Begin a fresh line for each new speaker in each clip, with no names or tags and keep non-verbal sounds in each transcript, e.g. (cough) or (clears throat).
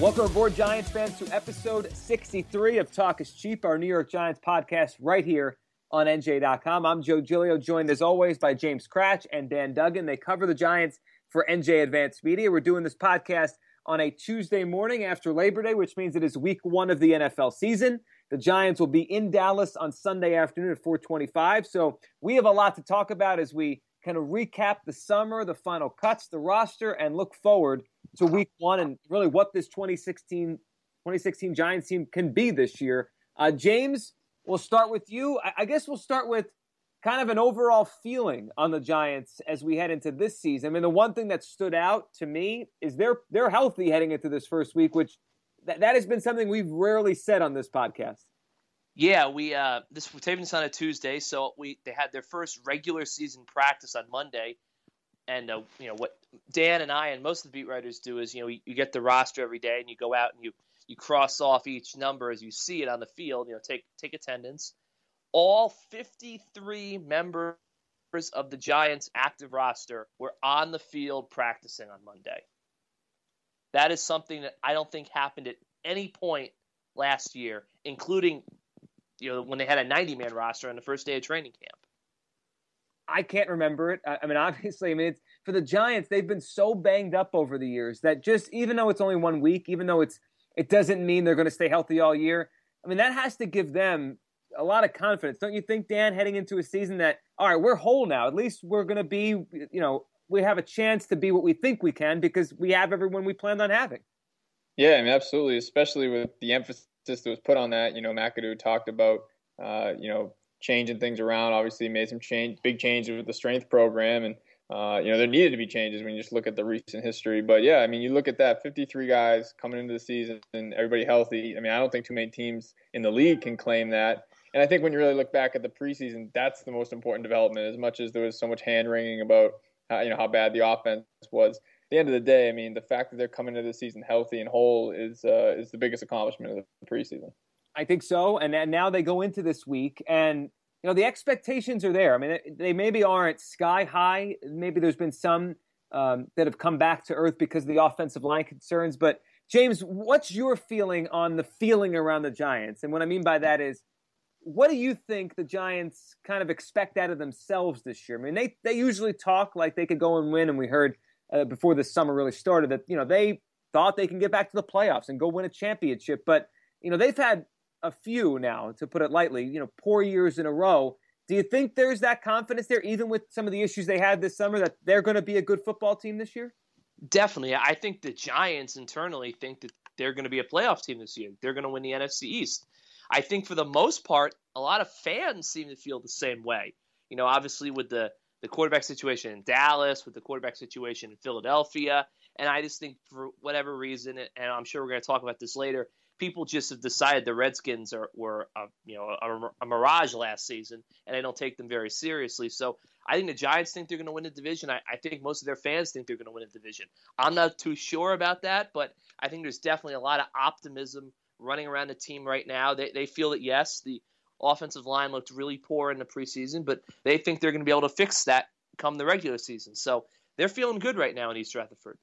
Welcome aboard, Giants fans, to episode 63 of Talk is Cheap, our New York Giants podcast, right here on NJ.com. I'm Joe Giglio, joined as always by James Kratch and Dan Duggan. They cover the Giants for NJ Advanced Media. We're doing this podcast on a Tuesday morning after Labor Day, which means it is week one of the NFL season. The Giants will be in Dallas on Sunday afternoon at 425. So we have a lot to talk about as we kind of recap the summer, the final cuts, the roster, and look forward to week one and really what this 2016 2016 Giants team can be this year. Uh, James, we'll start with you. I, I, guess we'll start with kind of an overall feeling on the Giants as we head into this season. I mean, the one thing that stood out to me is they're they're healthy heading into this first week, which that, that has been something we've rarely said on this podcast.
Yeah, we uh, this we're taping this on a Tuesday, so we they had their first regular season practice on Monday, and uh, you know what Dan and I and most of the beat writers do is you know you, you, get the roster every day and you go out and you you cross off each number as you see it on the field. You know, take take attendance. All 53 members of the Giants' active roster were on the field practicing on Monday. That is something that I don't think happened at any point last year, including you know when they had a 90 man roster on the first day of training camp.
I can't remember it. I, I mean, (laughs) obviously, I mean, it's for the Giants. They've been so banged up over the years that just even though it's only one week, even though it's it doesn't mean they're going to stay healthy all year. I mean, that has to give them a lot of confidence, don't you think, Dan? Heading into a season that all right, we're whole now. At least we're going to be, you know, we have a chance to be what we think we can because we have everyone we planned on having.
Yeah, I mean, absolutely. Especially with the emphasis that was put on that. You know, McAdoo talked about, uh, you know, changing things around. Obviously, made some change, big changes with the strength program, and uh, you know there needed to be changes when you just look at the recent history. But yeah, I mean, you look at that 53 guys coming into the season and everybody healthy. I mean, I don't think too many teams in the league can claim that. And I think when you really look back at the preseason, that's the most important development. As much as there was so much hand wringing about how, you know how bad the offense was, at the end of the day, I mean, the fact that they're coming into the season healthy and whole is uh, is the biggest accomplishment of the preseason.
I think so. And, and now they go into this week, and you know the expectations are there. I mean, they maybe aren't sky high. Maybe there's been some um, that have come back to earth because of the offensive line concerns. But James, what's your feeling on the feeling around the Giants? And what I mean by that is, what do you think the Giants kind of expect out of themselves this year? I mean, they they usually talk like they could go and win, and we heard uh, before the summer really started that you know they thought they can get back to the playoffs and go win a championship, but you know they've had a few now, to put it lightly, you know, poor years in a row. Do you think there's that confidence there, even with some of the issues they had this summer, that they're going to be a good football team this year?
Definitely. I think the Giants internally think that they're going to be a playoff team this year. They're going to win the NFC East. I think for the most part, a lot of fans seem to feel the same way. You know, obviously with the the quarterback situation in Dallas, with the quarterback situation in Philadelphia, and I just think for whatever reason, and I'm sure we're going to talk about this later, people just have decided the Redskins are were a, you know a, a, mirage last season, and they don't take them very seriously. So I think the Giants think they're going to win the division. I, I think most of their fans think they're going to win the division. I'm not too sure about that, but I think there's definitely a lot of optimism running around the team right now. They they feel that yes, the offensive line looked really poor in the preseason, but they think they're going to be able to fix that come the regular season. So they're feeling good right now in East Rutherford.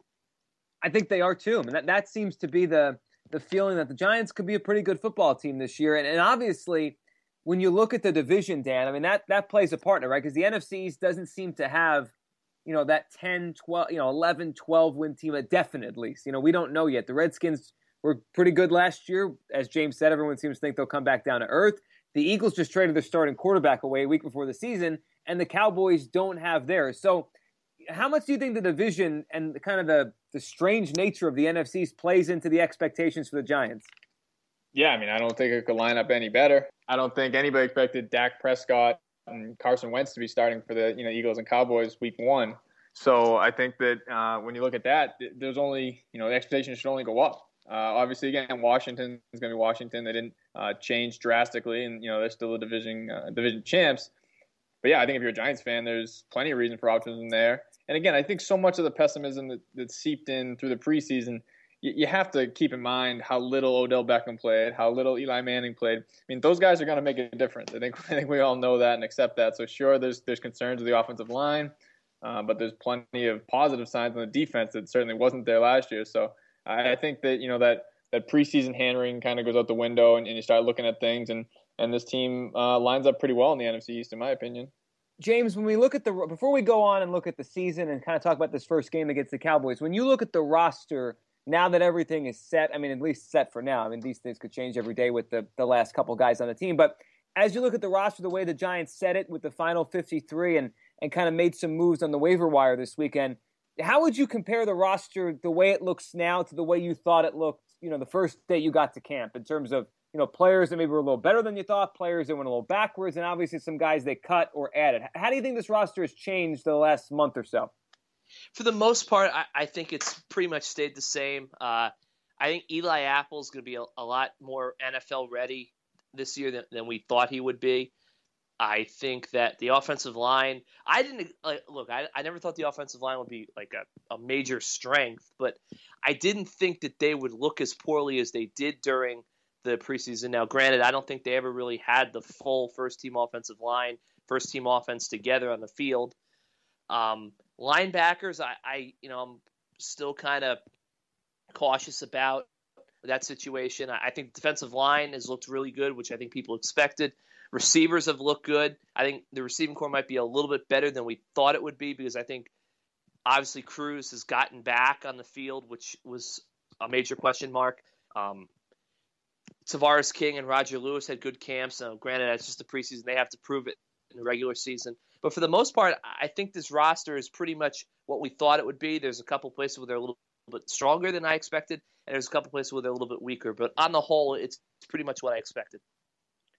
I think they are too. I mean, that, that seems to be the the feeling that the Giants could be a pretty good football team this year. And, and obviously, when you look at the division, Dan, I mean, that, that plays a partner, right? Because the NFC East doesn't seem to have, you know, that 10, 12, you know, 11, 12 win team, a definite at least. You know, we don't know yet. The Redskins were pretty good last year. As James said, everyone seems to think they'll come back down to earth. The Eagles just traded their starting quarterback away a week before the season, and the Cowboys don't have theirs. So, how much do you think the division and kind of the the strange nature of the NFCs plays into the expectations for the Giants?
Yeah, I mean, I don't think it could line up any better. I don't think anybody expected Dak Prescott and Carson Wentz to be starting for the you know Eagles and Cowboys week one. So I think that uh, when you look at that, there's only you know the expectation should only go up. Uh, obviously, again, Washington is going to be Washington. They didn't uh, change drastically, and you know they're still the division uh, division champs. But yeah, I think if you're a Giants fan, there's plenty of reason for optimism there. And again, I think so much of the pessimism that, that seeped in through the preseason, you, you, have to keep in mind how little Odell Beckham played, how little Eli Manning played. I mean, those guys are going to make a difference. I think (laughs) I think we all know that and accept that. So sure, there's there's concerns with the offensive line, uh, but there's plenty of positive signs on the defense that certainly wasn't there last year. So I, I think that you know that that preseason hand kind of goes out the window, and, and, you start looking at things, and and this team uh, lines up pretty well in the NFC East, in my opinion.
James, when we look at the before we go on and look at the season and kind of talk about this first game against the Cowboys, when you look at the roster now that everything is set, I mean, at least set for now. I mean, these things could change every day with the the last couple guys on the team, but as you look at the roster, the way the Giants set it with the final 53 and and kind of made some moves on the waiver wire this weekend, how would you compare the roster the way it looks now to the way you thought it looked, you know, the first day you got to camp in terms of you know, players that maybe were a little better than you thought, players that went a little backwards, and obviously some guys they cut or added. How do you think this roster has changed the last month or so?
For the most part, I, I think it's pretty much stayed the same. Uh, I think Eli Apple is going to be a, a, lot more NFL ready this year than, than, we thought he would be. I think that the offensive line, I didn't like, look, I, I never thought the offensive line would be like a, a major strength, but I didn't think that they would look as poorly as they did during the preseason. Now, granted, I don't think they ever really had the full first team offensive line, first team offense together on the field. Um, linebackers, I, I, you know, I'm still kind of cautious about that situation. I, I think defensive line has looked really good, which I think people expected. Receivers have looked good. I think the receiving corps might be a little bit better than we thought it would be because I think obviously Cruz has gotten back on the field, which was a major question mark. Um, Tavarres King and Roger Lewis had good camps. Now, granted, that's just the preseason; they have to prove it in the regular season. But for the most part, I think this roster is pretty much what we thought it would be. There's a couple places where they're a little bit stronger than I expected, and there's a couple places where they're a little bit weaker. But on the whole, it's pretty much what I expected.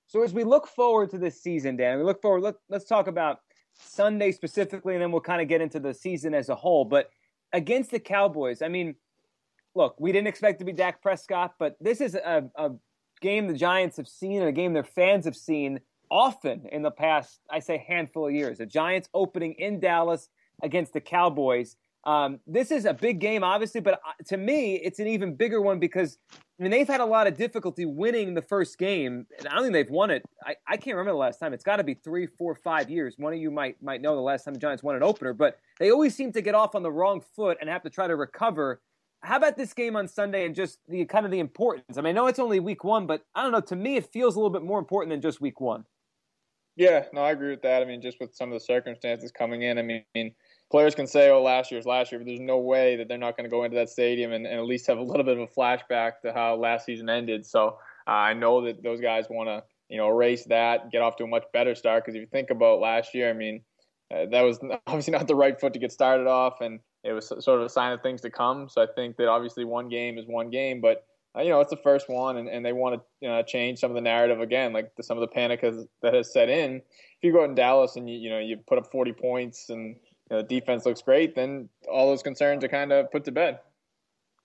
So as we look forward to this season, Dan, we look forward. Let, let's talk about Sunday specifically, and then we'll kind of get into the season as a whole. But against the Cowboys, I mean, look, we didn't expect to be Dak Prescott, but this is a, a game the Giants have seen and a game their fans have seen often in the past, I say, handful of years. The Giants opening in Dallas against the Cowboys. Um, this is a big game, obviously, but uh, to me, it's an even bigger one because I mean they've had a lot of difficulty winning the first game, and I don't think they've won it. I, I can't remember the last time. It's got to be three, four, five years. One of you might might know the last time the Giants won an opener, but they always seem to get off on the wrong foot and have to try to recover how about this game on Sunday and just the kind of the importance? I mean, I know it's only week one, but I don't know. To me, it feels a little bit more important than just week one.
Yeah, no, I agree with that. I mean, just with some of the circumstances coming in, I mean, players can say, "Oh, last year's last year," but there's no way that they're not going to go into that stadium and, and, at least have a little bit of a flashback to how last season ended. So uh, I know that those guys want to, you know, erase that, get off to a much better start. Because if you think about last year, I mean, uh, that was obviously not the right foot to get started off, and it was sort of a sign of things to come. So I think that obviously one game is one game, but uh, you know it's the first one, and, and they want to you know, change some of the narrative again, like the, some of the panic has, that has set in. If you go out in Dallas and you you know you put up 40 points and you know, the defense looks great, then all those concerns are kind of put to bed.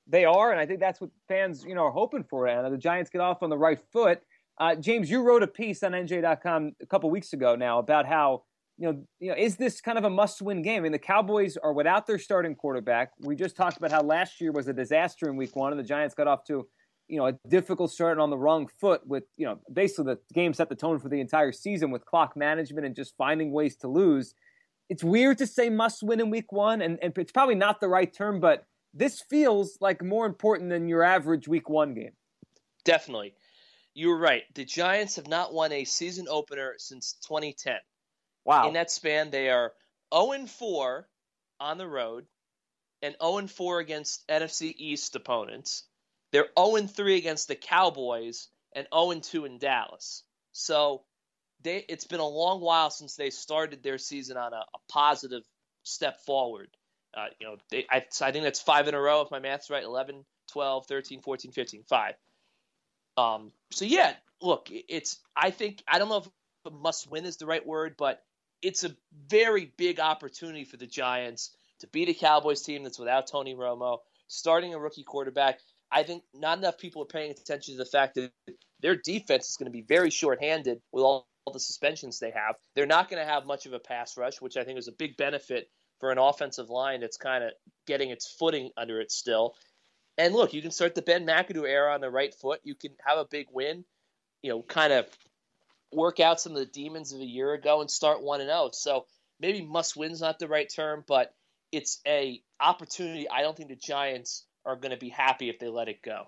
They are, and I think that's what fans you know are hoping for. And the Giants get off on the right foot. Uh, James, you wrote a piece on NJ.com a couple weeks ago now about how you know, you know, is this kind of a must-win game? I mean, the Cowboys are without their starting quarterback. We just talked about how last year was a disaster in Week One, and the Giants got off to, you know, a difficult start and on the wrong foot. With you know, basically the game set the tone for the entire season with clock management and just finding ways to lose. It's weird to say must-win in Week One, and, and it's probably not the right term, but this feels like more important than your average Week One game.
Definitely, you were right. The Giants have not won a season opener since 2010.
Wow.
In that span, they are 0 4 on the road and 0 4 against NFC East opponents. They're 0 3 against the Cowboys and 0 2 in Dallas. So they, it's been a long while since they started their season on a, a positive step forward. Uh, you know, they, I, I, think that's five in a row, if my math's right 11, 12, 13, 14, 15, five. Um, so, yeah, look, it's, I think, I don't know if must win is the right word, but it's a very big opportunity for the Giants to beat a Cowboys team that's without Tony Romo, starting a rookie quarterback. I think not enough people are paying attention to the fact that their defense is going to be very shorthanded with all the suspensions they have. They're not going to have much of a pass rush, which I think is a big benefit for an offensive line that's kind of getting its footing under it still. And look, you can start the Ben McAdoo era on the right foot. You can have a big win, you know, kind of work out some of the demons of a year ago and start one and zero. Oh. So maybe must win's not the right term, but it's a opportunity. I don't think the Giants are going to be happy if they let it go.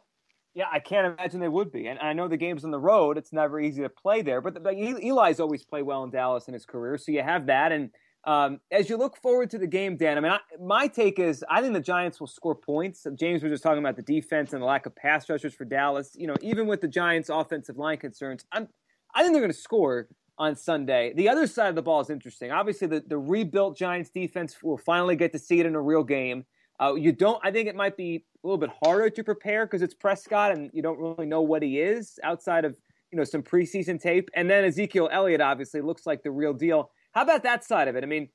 Yeah, I can't imagine they would be. And I know the game's on the road; it's never easy to play there. But, but Eli's always played well in Dallas in his career, so you have that. And um, as you look forward to the game, Dan, I mean, I, my take is I think the Giants will score points. James was just talking about the defense and the lack of pass rushers for Dallas. You know, even with the Giants' offensive line concerns, I'm, I think they're going to score on Sunday. The other side of the ball is interesting. Obviously, the, the rebuilt Giants defense will finally get to see it in a real game. Uh, you don't. I think it might be a little bit harder to prepare because it's Prescott and you don't really know what he is outside of you know some preseason tape. And then Ezekiel Elliott obviously looks like the real deal. How about that side of it? I mean,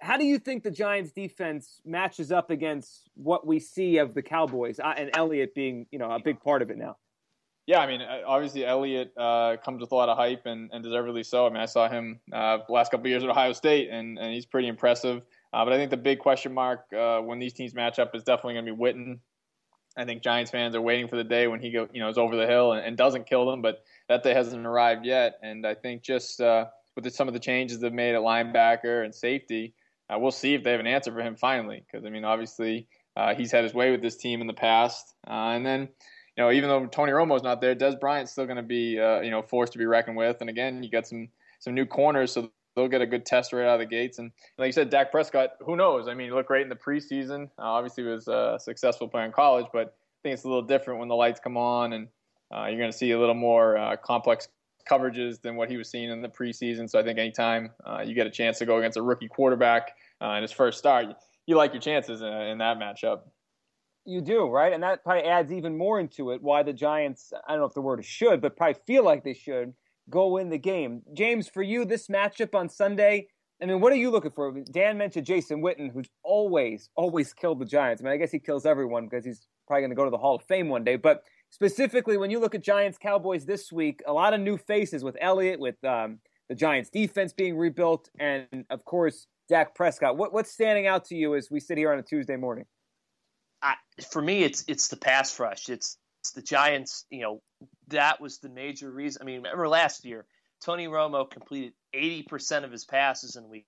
how do you think the Giants defense matches up against what we see of the Cowboys uh, and Elliott being you know a big part of it now?
Yeah, I mean, uh, obviously Elliott uh, comes with a lot of hype and, and deservedly so. I mean, I saw him uh, last couple of years at Ohio State, and, and he's pretty impressive. Uh, but I think the big question mark uh, when these teams match up is definitely going to be Witten. I think Giants fans are waiting for the day when he go, you know, is over the hill and, and doesn't kill them, but that day hasn't arrived yet. And I think just uh, with the, some of the changes they've made at linebacker and safety, we'll see if they have an answer for him finally. Because I mean, obviously he's had his way with this team in the past, and then you know, even though Tony Romo's not there, Dez Bryant's still going to be, uh, you know, forced to be reckoned with. And again, you got some some new corners, so they'll get a good test right out of the gates. And like you said, Dak Prescott, who knows? I mean, he looked great in the preseason. Uh, obviously, he was a successful player in college, but I think it's a little different when the lights come on, and uh, you're going to see a little more uh, complex coverages than what he was seeing in the preseason. So I think anytime uh, you get a chance to go against a rookie quarterback uh, in his first start, you like your chances in, in that matchup.
You do, right? And that probably adds even more into it why the Giants, I don't know if the word is should, but probably feel like they should go in the game. James, for you, this matchup on Sunday, I mean, what are you looking for? Dan mentioned Jason Witten, who's always, always killed the Giants. I mean, I guess he kills everyone because he's probably going to go to the Hall of Fame one day. But specifically, when you look at Giants Cowboys this week, a lot of new faces with Elliott, with um, the Giants defense being rebuilt, and of course, Dak Prescott. What, what's standing out to you as we sit here on a Tuesday morning?
I, for me, it's it's the pass rush. It's, it's the Giants. You know, that was the major reason. I mean, remember last year, Tony Romo completed 80% of his passes in week,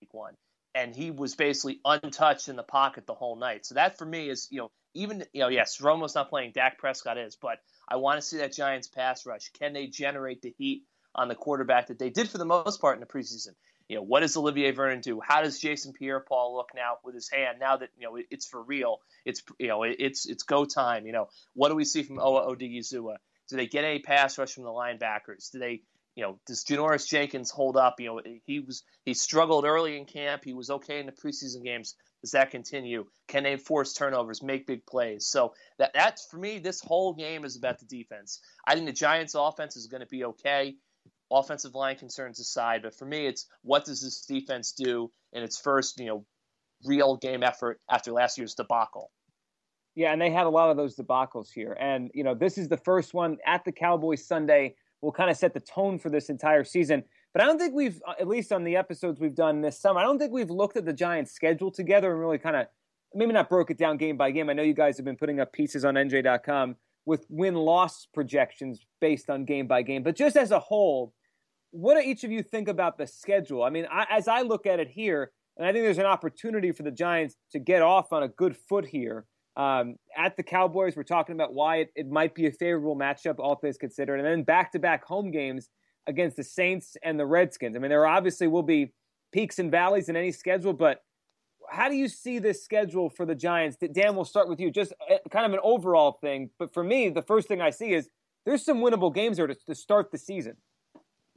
week one, and he was basically untouched in the pocket the whole night. So that for me is, you know, even you know, yes, Romo's not playing, Dak Prescott is, but I want to see that Giants pass rush. Can they generate the heat on the quarterback that they did for the most part in the preseason? You know, what does Olivier Vernon do? How does Jason Pierre-Paul look now with his hand? Now that you know it's for real, it's you know it's it's go time. You know, what do we see from Owa Odighizuwa? Do they get any pass rush from the linebackers? Do they you know, does Janoris Jenkins hold up? You know, he was he struggled early in camp. He was okay in the preseason games. Does that continue? Can they force turnovers, make big plays? So that that's for me. This whole game is about the defense. I think the Giants' offense is going to be okay offensive line concerns aside, but for me, it's what does this defense do in its first, you know, real game effort after last year's debacle?
Yeah, and they had a lot of those debacles here. And, you know, this is the first one at the Cowboys Sunday. Will kind of set the tone for this entire season. But I don't think we've, at least on the episodes we've done this summer, I don't think we've looked at the Giants' schedule together and really kind of maybe not broke it down game by game. I know you guys have been putting up pieces on NJ.com with win loss projections based on game by game. But just as a whole, what do each of you think about the schedule? I mean, I, as I look at it here, and I think there's an opportunity for the Giants to get off on a good foot here. Um, at the Cowboys, we're talking about why it, it might be a favorable matchup, all things considered, and then back-to-back home games against the Saints and the Redskins. I mean, there obviously will be peaks and valleys in any schedule, but how do you see this schedule for the Giants? Dan, we'll start with you. Just uh, kind of an overall thing, but for me, the first thing I see is there's some winnable games there to, to start the season.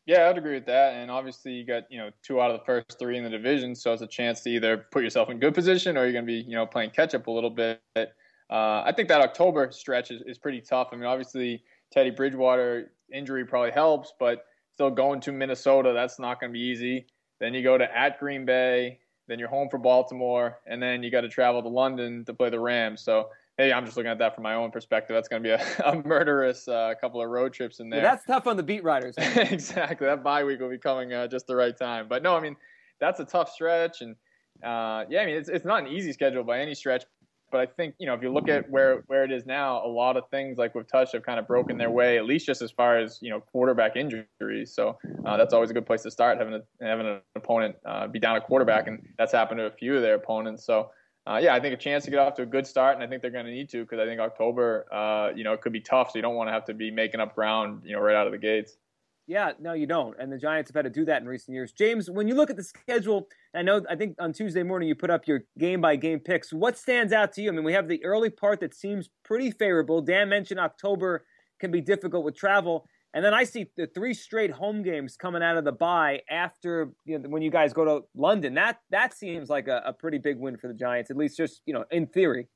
Yeah, I'd agree with that. And obviously, you got you know two out of the first three in the division, so it's a chance to either put yourself in good position or you're going to be you know playing catch up a little bit. Uh, I think that October stretch is, is pretty tough. I mean, obviously, Teddy Bridgewater injury probably helps, but still going to Minnesota, that's not going to be easy. Then you go to at Green Bay, then you're home for Baltimore, and then you got to travel to London to play the Rams. So hey, I'm just looking at that from my own perspective. That's going to be a, (laughs) a murderous uh, couple of road trips in there.
Yeah, that's tough on the beat riders. (laughs)
exactly. That bye week will be coming uh, just the right time. But no, I mean that's a tough stretch, and uh, yeah, I mean it's it's not an easy schedule by any stretch. But I think you know if you look at where where it is now, a lot of things like we've touched have kind of broken their way, at least just as far as you know quarterback injuries. So uh, that's always a good place to start, having a, having an opponent uh, be down a quarterback, and that's happened to a few of their opponents. So uh, yeah, I think a chance to get off to a good start, and I think they're going to need to because I think October, uh, you know, it could be tough. So you don't want to have to be making up ground, you know, right out of the gates.
Yeah, no, you don't. And the Giants have had to do that in recent years. James, when you look at the schedule, I know I think on Tuesday morning you put up your game by game picks. What stands out to you? I mean, we have the early part that seems pretty favorable. Dan mentioned October can be difficult with travel. And then I see the three straight home games coming out of the bye after you know, when you guys go to London. That that seems like a, a, pretty big win for the Giants, at least just you know in theory.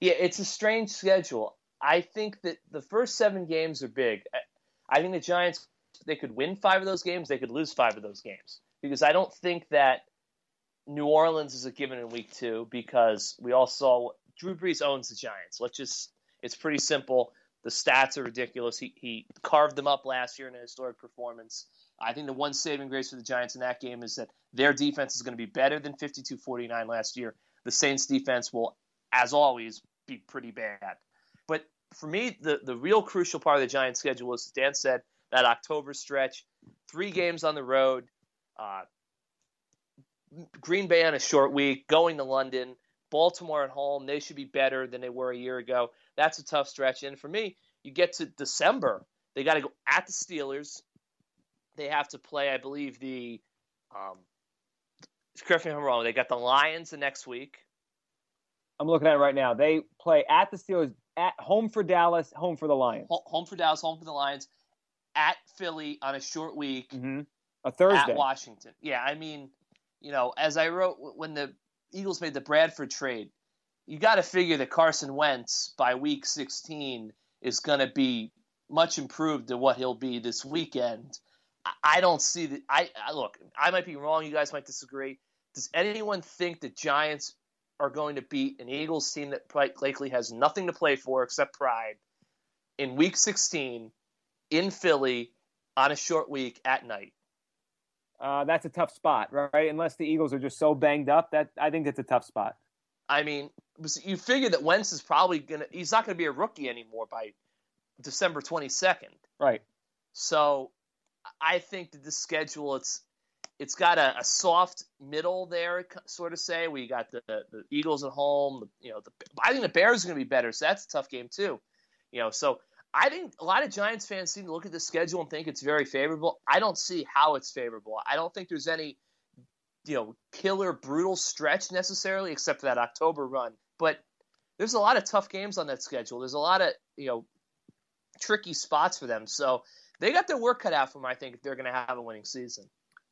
Yeah, it's a strange schedule. I think that the first seven games are big. I think the Giants they could win five of those games, they could lose five of those games because I don't think that New Orleans is a given in week two because we all saw Drew Brees owns the Giants. Let's just it's pretty simple. The stats are ridiculous. He, he carved them up last year in a historic performance. I think the one saving grace for the Giants in that game is that their defense is going to be better than 52 49 last year. The Saints defense will, as always, be pretty bad. But for me, the, the real crucial part of the Giants schedule is, as Dan said, that October stretch. Three games on the road. Uh, Green Bay on a short week, going to London, Baltimore at home. They should be better than they were a year ago. That's a tough stretch. And for me, you get to December, they got to go at the Steelers. They have to play, I believe, the. Um, correct me if I'm wrong. They got the Lions the next week.
I'm looking at it right now. They play at the Steelers, at home for Dallas, home for the Lions.
Home for Dallas, home for the Lions, at Philly on a short week.
Mm-hmm. A Thursday.
At Washington. Yeah, I mean, you know, as I wrote when the Eagles made the Bradford trade, you got to figure that Carson Wentz by week 16 is going to be much improved to what he'll be this weekend. I don't see that. I, I look. I might be wrong. You guys might disagree. Does anyone think the Giants are going to beat an Eagles team that likely has nothing to play for except pride in Week 16 in Philly on a short week at night?
Uh, that's a tough spot, right? Unless the Eagles are just so banged up, that I think it's a tough spot.
I mean, you figure that Wentz is probably gonna he's not gonna be a rookie anymore by December twenty second.
Right.
So I think that the schedule it's it's got a, a, soft middle there, sort of say. We got the, the Eagles at home. You know, the, I think the Bears are going to be better, so that's a tough game too. You know, so I think a lot of Giants fans seem to look at the schedule and think it's very favorable. I don't see how it's favorable. I don't think there's any you know killer brutal stretch necessarily, except for that October run. But there's a lot of tough games on that schedule. There's a lot of you know tricky spots for them. So they got their work cut out for them. I think if they're going to have a winning season.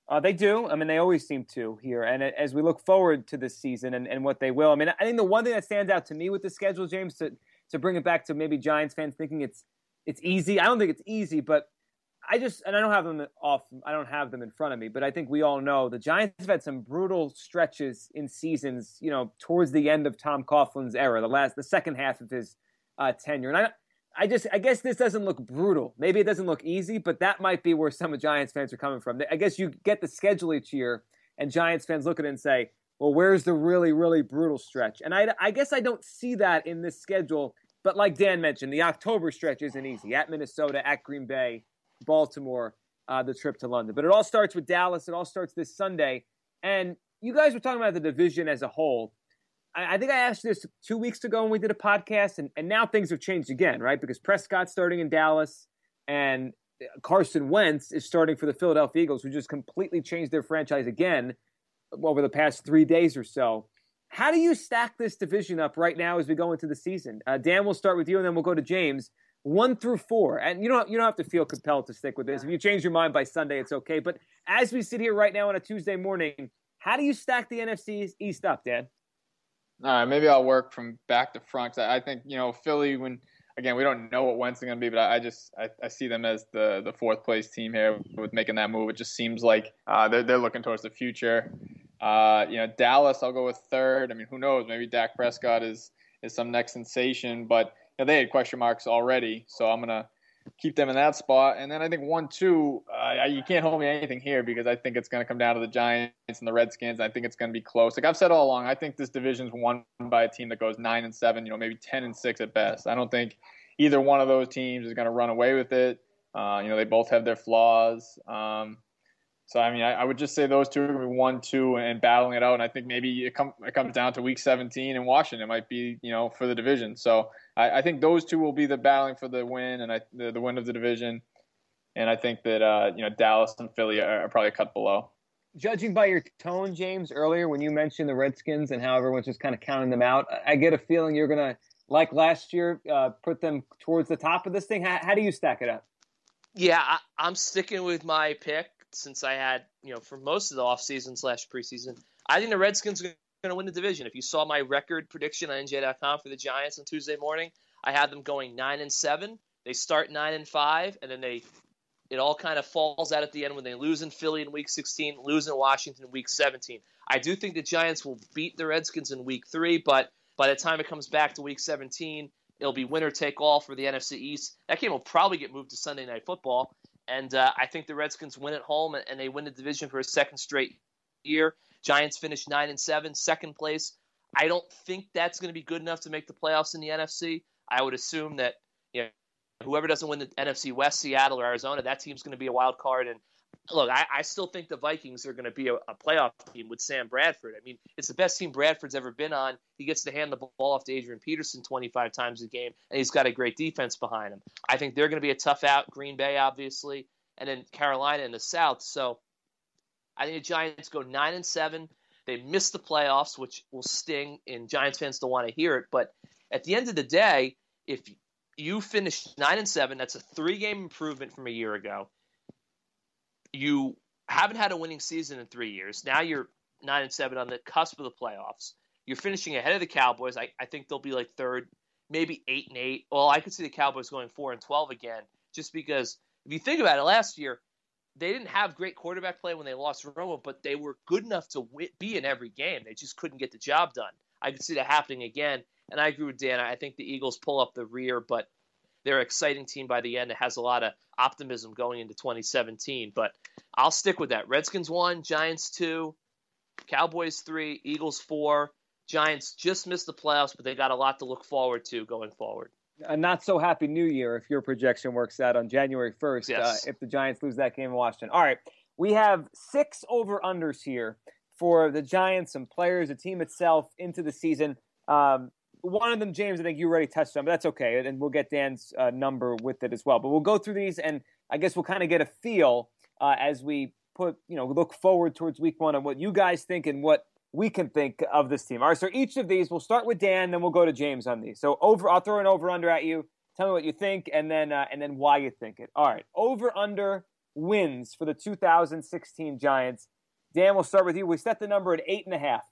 Uh, they do. I mean, they always seem to here. And as we look forward to this season and, and what they will, I mean, I think the one thing that stands out to me with the schedule, James, to to bring it back to maybe Giants fans thinking it's it's easy. I don't think it's easy, but I just and I don't have them off. I don't have them in front of me, but I think we all know the Giants have had some brutal stretches in seasons. You know, towards the end of Tom Coughlin's era, the last, the second half of his uh, tenure, and I, I just, I guess this doesn't look brutal. Maybe it doesn't look easy, but that might be where some of Giants fans are coming from. I guess you get the schedule each year, and Giants fans look at it and say, "Well, where's the really, really brutal stretch?" And I, I guess I don't see that in this schedule. But like Dan mentioned, the October stretch isn't easy. At Minnesota, at Green Bay, Baltimore, uh, the trip to London. But it all starts with Dallas. It all starts this Sunday. And you guys were talking about the division as a whole. I, I think I asked this two weeks ago when we did a podcast, and, and now things have changed again, right? Because Prescott's starting in Dallas, and Carson Wentz is starting for the Philadelphia Eagles, who just completely changed their franchise again over the past three days or so. How do you stack this division up right now as we go into the season? Uh, Dan, we'll start with you, and then we'll go to James one through four. And you don't you don't have to feel compelled to stick with this. If you change your mind by Sunday, it's okay. But as we sit here right now on a Tuesday morning, how do you stack the NFC East up, Dan?
All right, maybe I'll work from back to front. I think you know Philly. When again, we don't know what Wentz is going to be, but I, just I, I, see them as the the fourth place team here with making that move. It just seems like uh, they're they're looking towards the future. Uh, you know, Dallas, I'll go with third. I mean, who knows? Maybe Dak Prescott is is some next sensation, but you know, they had question marks already, so I'm gonna keep them in that spot. And then I think one, two, uh, you can't hold me anything here because I think it's to come down to the Giants and the Redskins. I think it's to be close. Like I've said all along, I think this division's won by a team that goes nine and seven. You know, maybe ten and six at best. I don't think either one of those teams is to run away with it. Uh, you know, they both have their flaws. Um, so I mean, I, I, would just say those two are going to be one, two, and battling it out. And I think maybe it, come, it comes down to Week 17 in Washington. It might be you know for the division. So I, I think those two will be the battling for the win and I, the, the win of the division. And I think that uh, you know Dallas and Philly are, are probably a cut below.
Judging by your tone, James, earlier when you mentioned the Redskins and how everyone's just kind of counting them out, I get a feeling you're going to, like last year, uh, put them towards the top of this thing. How, how do you stack it up?
Yeah, I, I'm sticking with my pick since I had, you know, for most of the offseason slash preseason. I think the Redskins are going to win the division. If you saw my record prediction on NJ.com for the Giants on Tuesday morning, I had them going nine and seven. They start nine and five, and then they it all kind of falls out at the end when they lose in Philly in Week 16, lose in Washington in Week 17. I do think the Giants will beat the Redskins in Week three, but by the time it comes back to Week 17, it'll be winner take all for the NFC East. That game will probably get moved to Sunday Night Football, and uh, I think the Redskins win at home and, they win the division for a second straight year. Giants finish nine and seven, second place. I don't think that's going to be good enough to make the playoffs in the NFC. I would assume that you know whoever doesn't win the NFC West, Seattle or Arizona, that team's going to be a wild card. And look, I, I still think the Vikings are going to be a, a, playoff team with Sam Bradford. I mean, it's the best team Bradford's ever been on. He gets to hand the ball off to Adrian Peterson 25 times a game, and he's got a great defense behind him. I think they're going to be a tough out. Green Bay, obviously, and then Carolina in the South. So I think the Giants go nine and seven. They miss the playoffs, which will sting, and Giants fans don't want to hear it. But at the end of the day, if you finish nine and seven, that's a three game improvement from a year ago. You haven't had a winning season in three years. Now you're nine and seven on the cusp of the playoffs. You're finishing ahead of the Cowboys. I, I think they'll be like third, maybe eight and eight. Well, I could see the Cowboys going four and twelve again, just because if you think about it, last year they didn't have great quarterback play when they lost Romo, but they were good enough to win, be in every game. They just couldn't get the job done. I could see that happening again. And I agree with Dan. I think the Eagles pull up the rear, but they're an exciting team by the end. It has a lot of optimism going into 2017. But I'll stick with that. Redskins one, Giants two, Cowboys three, Eagles four. Giants just missed the playoffs, but they got a lot to look forward to going forward.
A not so happy new year if your projection works out on January 1st, uh, yes. uh, if the Giants lose that game in Washington. All right. We have six over unders here for the Giants, some players, the team itself into the season. Um, one of them, James, I think you already touched on, but that's okay. And we'll get Dan's uh, number with it as well. But we'll go through these, and I guess we'll kind of get a feel uh, as we put, you know, look forward towards week one and what you guys think and what we can think of this team. All right, so each of these, we'll start with Dan, then we'll go to James on these. So over, I'll throw an over under at you. Tell me what you think, and then uh, and then why you think it. All right, over under wins for the 2016 Giants. Dan, we'll start with you. We set the number at eight and a half.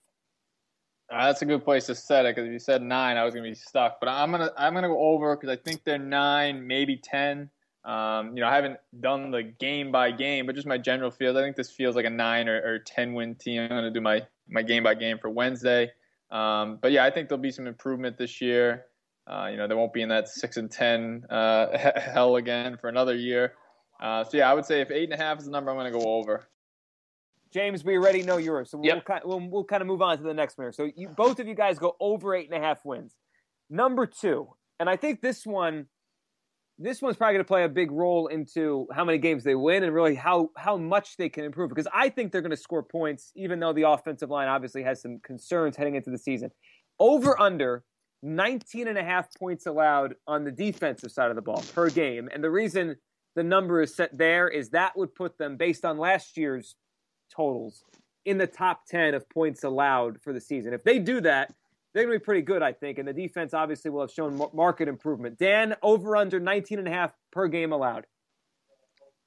Uh, that's a good place to set it because if you said nine, I was gonna be stuck. But I'm gonna I'm gonna go over because I think they're nine, maybe ten. Um, you know, I haven't done the game by game, but just my general feel. I think this feels like a nine or, or ten win team. I'm gonna do my my game by game for Wednesday. Um, but yeah, I think there'll be some improvement this year. Uh, you know, they won't be in that six and ten uh, (laughs) hell again for another year. Uh, so yeah, I would say if eight and a half is the number, I'm to go over.
James, we already know yours, so we'll, kind, we'll, we'll kind of move on to the next one. So you, both of you guys go over eight and a half wins. Number two, and I think this one, this one's probably going to play a big role into how many games they win and really how how much they can improve. Because I think they're going to score points, even though the offensive line obviously has some concerns heading into the season. Over under 19 and a half points allowed on the defensive side of the ball per game, and the reason the number is set there is that would put them based on last year's totals in the top 10 of points allowed for the season. If they do that, they're going to be pretty good, I think. And the defense obviously will have shown market improvement. Dan, over under 19 and a half per game allowed.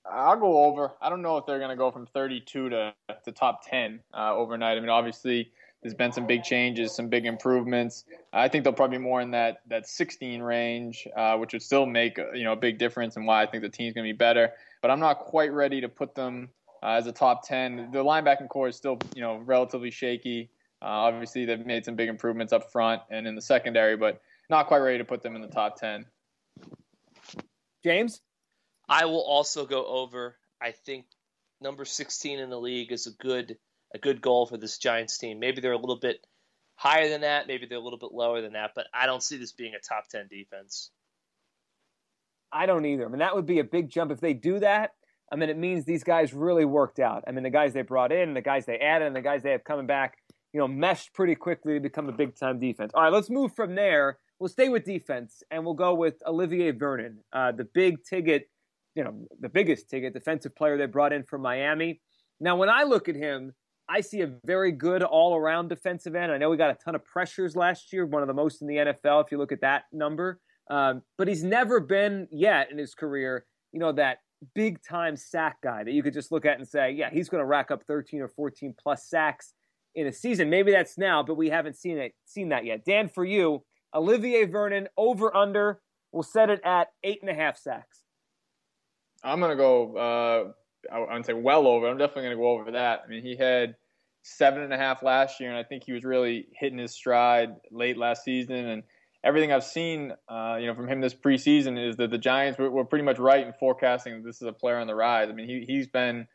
I'll go over. I don't know if they're going to go from 32 to, to top 10 uh, overnight. I mean, obviously, there's been some big changes, some big improvements. I think they'll probably be more in that that 16 range, uh, which would still make you know a big difference and why I think the team's going to be better. But I'm not quite ready to put them uh, as a top 10. The linebacking corps is still, you know, relatively shaky. Uh, obviously, they've made some big improvements up front and in the secondary, but not quite ready to put them in the top 10.
James?
I will also go over. I think number 16 in the league is a good a good goal for this Giants team. Maybe they're a little bit higher than that, maybe they're a little bit lower than that, but I don't see this being a top 10 defense.
I don't either. I mean, that would be a big jump if they do that. I mean, it means these guys really worked out. I mean, the guys they brought in, the guys they added, and the guys they have coming back, you know, meshed pretty quickly to become a big time defense. All right, let's move from there. We'll stay with defense, and we'll go with Olivier Vernon, uh, the big ticket, you know, the biggest ticket defensive player they brought in from Miami. Now, when I look at him, I see a very good all around defensive end. I know we got a ton of pressures last year, one of the most in the NFL if you look at that number. Um, but he's never been yet in his career, you know, that big time sack guy that you could just look at and say, yeah, he's going to rack up 13 or 14 plus sacks in a season. Maybe that's now, but we haven't seen it seen that yet. Dan, for you, Olivier Vernon over under. We'll set it at eight and a half sacks.
I'm going to go. Uh, I wouldn't say well over. I'm definitely going to go over that. I mean, he had seven and a half last year, and I think he was really hitting his stride late last season. And everything I've seen, uh, you know, from him this preseason is that the Giants were, were, pretty much right in forecasting this is a player on the rise. I mean, he he's been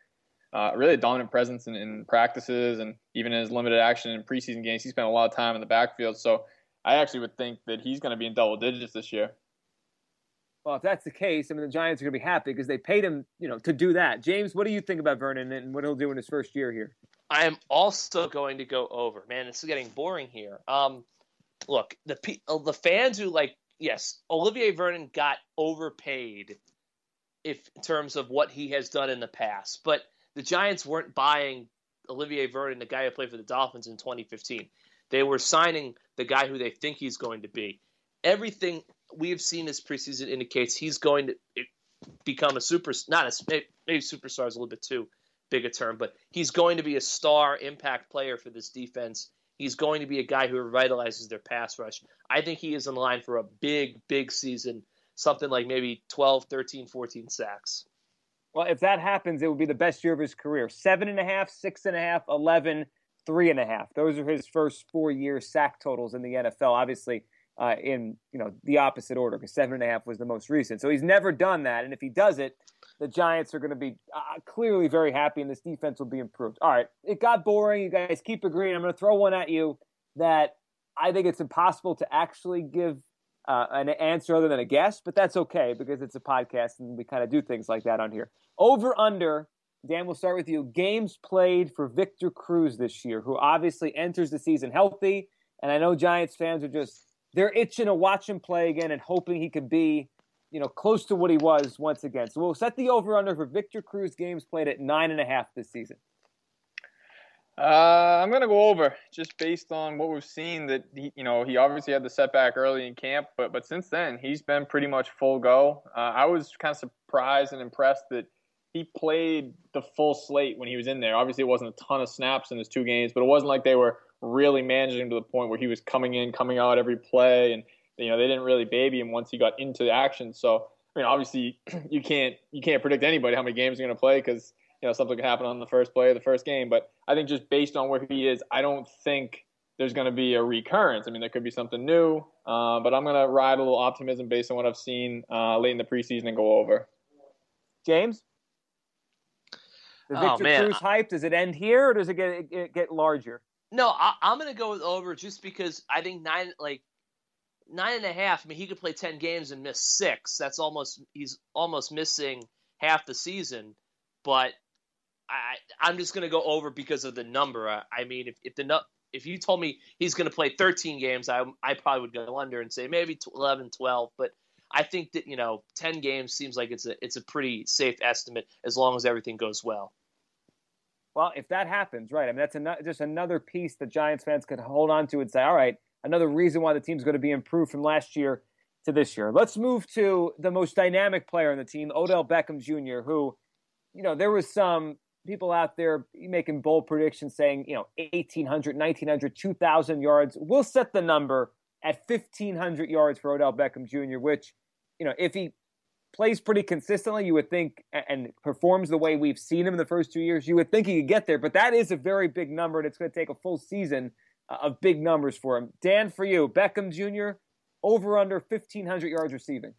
uh, really a dominant presence in, in, practices and even in his limited action in preseason games. He spent a lot of time in the backfield, so I actually would think that he's going to be in double digits this year.
Well, if that's the case, I mean, the Giants are going to be happy because they paid him, you know, to do that. James, what do you think about Vernon and what he'll do in his first year here?
I am also going to go over. Man, this is getting boring here. Um, look, the uh, the fans who like, yes, Olivier Vernon got overpaid, if in terms of what he has done in the past, but the Giants weren't buying Olivier Vernon, the guy who played for the Dolphins in 2015. They were signing the guy who they think he's going to be. Everything we have seen this preseason indicates he's going to become a super, not a maybe superstar is a little bit too big a term, but he's going to be a star impact player for this defense. He's going to be a guy who revitalizes their pass rush. I think he is in line for a big, big season, something like maybe 12, 13, 14 sacks.
Well, if that happens, it would be the best year of his career. Seven and a half, six and a half, 11, three and a half. Those are his first four year sack totals in the NFL. Obviously, uh, in you know the opposite order because seven and a half was the most recent. So he's never done that, and if he does it, the Giants are going to be uh, clearly very happy, and this defense will be improved. All right, it got boring. You guys keep agreeing. I'm going to throw one at you that I think it's impossible to actually give uh, an answer other than a guess, but that's okay because it's a podcast and we kind of do things like that on here. Over under. Dan, we'll start with you. Games played for Victor Cruz this year, who obviously enters the season healthy. And I know Giants fans are just they're itching to watch him play again and hoping he could be, you know, close to what he was once again. So we'll set the over under for Victor Cruz games played at nine and a half this season.
Uh, I'm gonna go over just based on what we've seen. That he, you know, he obviously had the setback early in camp, but but since then he's been pretty much full go. Uh, I was kind of surprised and impressed that he played the full slate when he was in there. Obviously, it wasn't a ton of snaps in his two games, but it wasn't like they were really managing to the point where he was coming in, coming out every play, and you know they didn't really baby him once he got into the action. So I mean, obviously (clears throat) you can't you can't predict anybody how many games he's going to play because you know something could happen on the first play of the first game. But I think just based on where he is, I don't think there's going to be a recurrence. I mean, there could be something new, uh, but I'm going to ride a little optimism based on what I've seen uh, late in the preseason and go over.
James, the oh, Victor oh, Cruz hype does it end here or does it get get larger?
No, I, am going to go with over just because I think nine, like nine and a half. I mean, he could play ten games and miss six. That's almost he's almost missing half the season. But I, I'm just going to go over because of the number. I, I mean, if, if the if you told me he's going to play 13 games, I I probably would go under and say maybe 11, 12. But I think that you know 10 games seems like it's a it's a pretty safe estimate as long as everything goes well.
Well, if that happens, right? I mean, that's an- just another piece that Giants fans could hold on to and say, all right, another reason why the team's going to be improved from last year to this year. Let's move to the most dynamic player on the team, Odell Beckham Jr., who, you know, there was some people out there making bold predictions saying, you know, 1,800, 1,900, 2,000 yards. We'll set the number at 1,500 yards for Odell Beckham Jr., which, you know, if he plays pretty consistently, you would think, and performs the way we've seen him in the first two years, you would think he could get there. But that is a very big number, and it's going to take a full season of big numbers for him. Dan, for you, Beckham Jr. over under 1,500 yards receiving.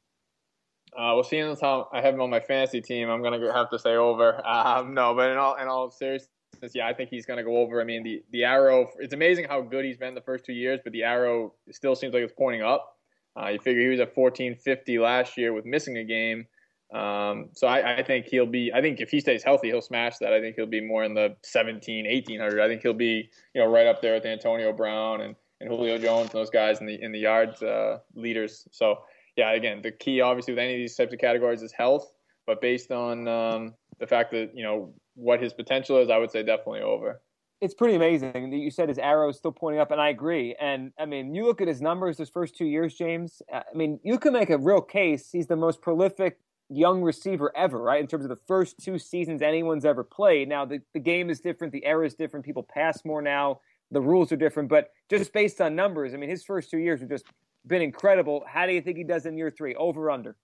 Uh, well, seeing as how I have him on my fantasy team, I'm gonna have to say over. Um, no, but in all in all seriousness, yeah, I think he's gonna go over. I mean, the the arrow. It's amazing how good he's been the first two years, but the arrow still seems like it's pointing up. Uh, you figure he was at 1450 last year with missing a game. Um, so I, I, think he'll be. I think if he stays healthy, he'll smash that. I think he'll be more in the 17, 1800. I think he'll be, you know, right up there with Antonio Brown and, and Julio Jones and those guys in the in the yards uh, leaders. So yeah, again, the key obviously with any of these types of categories is health. But based on um, the fact that you know what his potential is, I would say definitely over
it's pretty amazing that you said his arrow is still pointing up, and I agree. And I mean, you look at his numbers his first two years, James. I mean, you can make a real case. He's the most prolific young receiver ever, right? In terms of the first two seasons anyone's ever played. Now, the, the game is different, the era is different, people pass more now, the rules are different, but just based on numbers, I mean, his first two years have just been incredible. How do you think he does in year three? Over, under?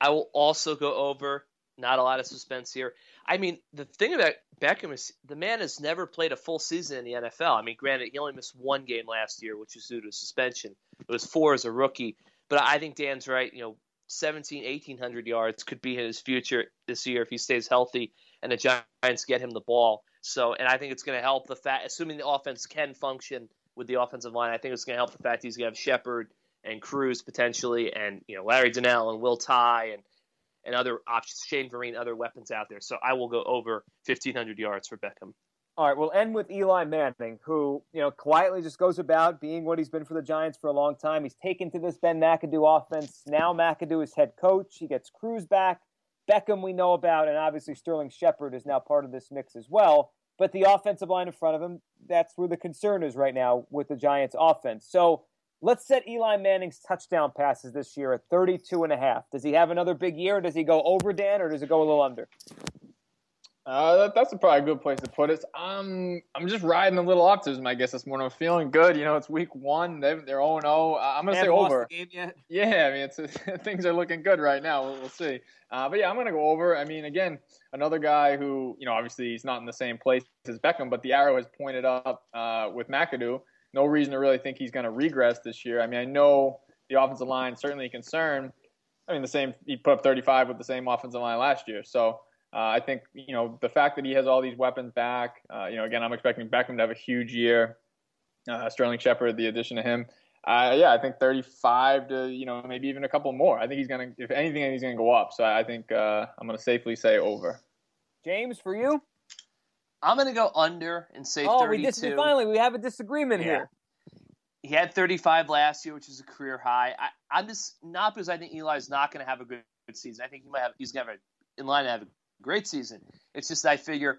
I will also go over. Not a lot of suspense here. I mean, the thing about Beckham is the man has never played a full season in the NFL. I mean, granted, he only missed one game last year, which was due to suspension. It was four as a rookie. But I think Dan's right. You know, 17, 1800 yards could be his future this year if he stays healthy and the Giants get him the ball. So, and I think it's going to help the fact, assuming the offense can function with the offensive line, I think it's going to help the fact he's going to have Shepard and Cruz potentially, and you know Larry Donnell and Will Tye and and other options, Shane Vereen, other weapons out there. So I will go over 1,500 yards for Beckham.
All right, we'll end with Eli Manning, who you know quietly just goes about being what he's been for the Giants for a long time. He's taken to this Ben McAdoo offense. Now McAdoo is head coach. He gets Cruz back. Beckham we know about, and obviously Sterling Shepard is now part of this mix as well. But the offensive line in front of him, that's where the concern is right now with the Giants offense. So let's set Eli Manning's touchdown passes this year at 32 and a half. Does he have another big year? Does he go over Dan or does it go a little under?
Uh, that, that's probably a good place to put it. Um, I'm just riding a little optimism, I guess, this morning. I'm feeling good. You know, it's week one. They, they're 0 0. I'm going to say over. Yeah, I mean, it's (laughs) things are looking good right now. We'll, we'll see. Uh, but yeah, I'm going to go over. I mean, again, another guy who, you know, obviously he's not in the same place as Beckham, but the arrow has pointed up uh, with McAdoo. No reason to really think he's going to regress this year. I mean, I know the offensive line certainly a concern. I mean, the same, he put up 35 with the same offensive line last year. So, I think you know the fact that he has all these weapons back. Uh, you know, again, I'm expecting Beckham to have a huge year. Uh, Sterling Shepard, the addition of him. Uh, yeah, I think 35 to you know maybe even a couple more. I think he's gonna, if anything, he's gonna go up. So I think uh, I'm gonna safely say over.
James, for you,
I'm gonna go under and say
oh,
32.
we dis- finally we have a disagreement yeah. here.
He had 35 last year, which is a career high. I, am just not because I think Eli's not going to have a good, good season. I think he might have. He's going to have a, in line to have a great season. It's just I figure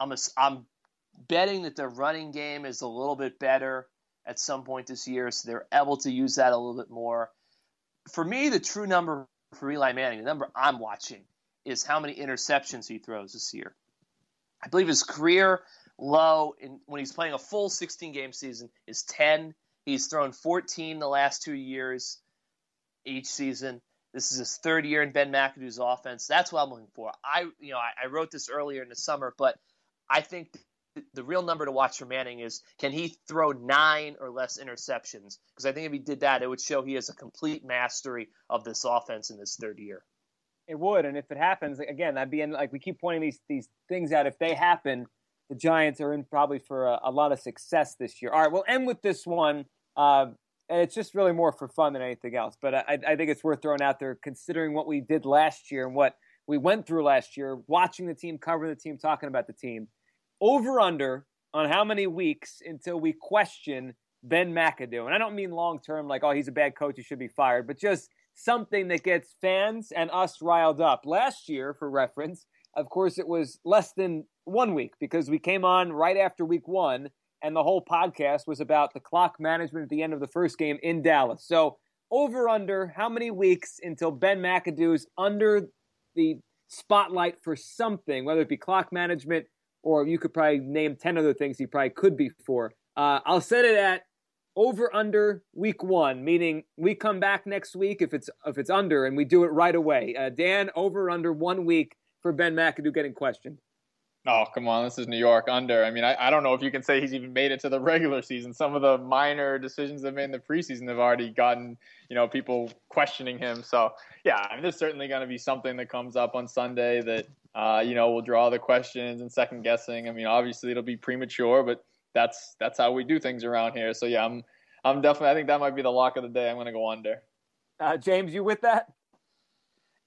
I'm a, I'm betting that the running game is a little bit better at some point this year, so they're able to use that a little bit more. For me, the true number for Eli Manning, the number I'm watching, is how many interceptions he throws this year. I believe his career low in, when he's playing a full 16 game season is 10. He's thrown 14 the last two years each season. This is his third year in Ben McAdoo's offense. That's what I'm looking for. I, you know, I, I wrote this earlier in the summer, but I think the, the real number to watch for Manning is can he throw nine or less interceptions? Because I think if he did that, it would show he has a complete mastery of this offense in his third year.
It would, and if it happens again, that'd be in, like we keep pointing these these things out. If they happen, the Giants are in probably for a, a lot of success this year. All right, we'll end with this one. Uh, and it's just really more for fun than anything else. But I, I think it's worth throwing out there, considering what we did last year and what we went through last year, watching the team, covering the team, talking about the team. Over under on how many weeks until we question Ben McAdoo, and I don't mean long term, like oh he's a bad coach, he should be fired, but just something that gets fans and us riled up. Last year, for reference, of course, it was less than one week because we came on right after week one and the whole podcast was about the clock management at the end of the first game in Dallas. So, over under how many weeks until Ben McAdoo's under the spotlight for something, whether it be clock management or you could probably name 10 other things he probably could be for. Uh, I'll set it at over under week one, meaning we come back next week if it's if it's under and we do it right away. Uh, Dan, over under one week for Ben McAdoo getting questioned.
Oh, come on. This is New York under. I mean, I, I don't know if you can say he's even made it to the (laughs) regular season. Some of the minor decisions they've made in the preseason have already gotten, you know, people questioning him. So, yeah, I mean, there's certainly going to be something that comes up on Sunday that, uh, you know, will draw the questions and second guessing. I mean, obviously it'll be premature, but that's that's how we do things around here. So, yeah, I'm I'm definitely, I think that might be the lock of the day. I'm going to go under.
Uh, James, you with that?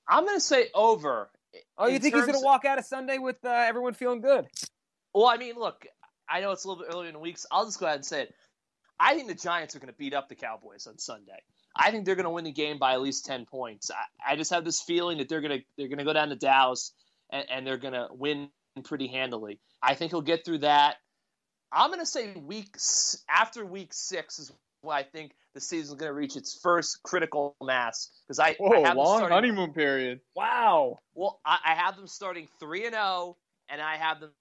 I'm going to say over.
Oh, you think he's going to walk out of Sunday with uh, everyone feeling good?
Well, I mean, look, I know it's a little bit earlier in the weeks. I'll just go ahead and say it. I think the Giants are going to beat up the Cowboys on Sunday. I think they're going to win the game by at least ten points. I, I just have this feeling that they're going to they're going to go down to Dallas and, and they're going to win pretty handily. I think he'll get through that. I'm going to say week after week six is what I think the season's going to reach its first critical mass because I,
Whoa,
I have
long
starting,
honeymoon period.
Wow.
Well, I, I have them starting three and zero, oh, and I have them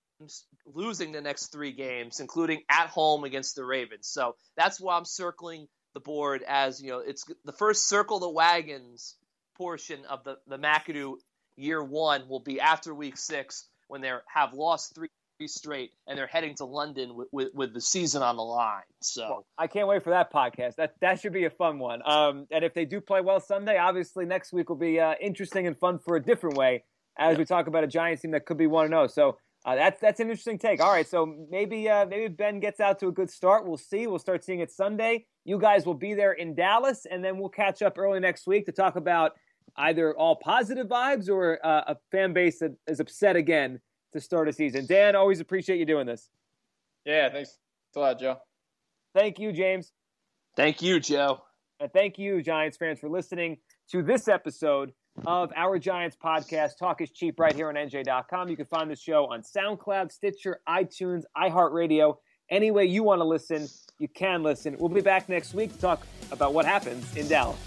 losing the next three games, including at home against the Ravens. So that's why I'm circling the board as you know it's the first circle the wagons portion of the the McAdoo year one will be after week six when they have lost three straight and they're heading to London with, with, with, the season on the line. So well,
I can't wait for that podcast. That that should be a fun one. Um, and if they do play well Sunday, obviously next week will be uh, interesting and fun for a different way as we talk about a Giants team that could be one oh. zero. So. Uh, that's that's an interesting take. All right, so maybe uh, maybe Ben gets out to a good start. We'll see. We'll start seeing it Sunday. You guys will be there in Dallas, and then we'll catch up early next week to talk about either all positive vibes or uh, a fan base that is upset again to start a season. Dan, always appreciate you doing this.
Yeah, thanks a lot, Joe.
Thank you, James.
Thank you, Joe.
And thank you, Giants fans, for listening to this episode of our Giants podcast. Talk is cheap right here on NJ.com. You can find the show on SoundCloud, Stitcher, iTunes, iHeartRadio. Any way you want to listen, you can listen. We'll be back next week to talk about what happens in Dallas.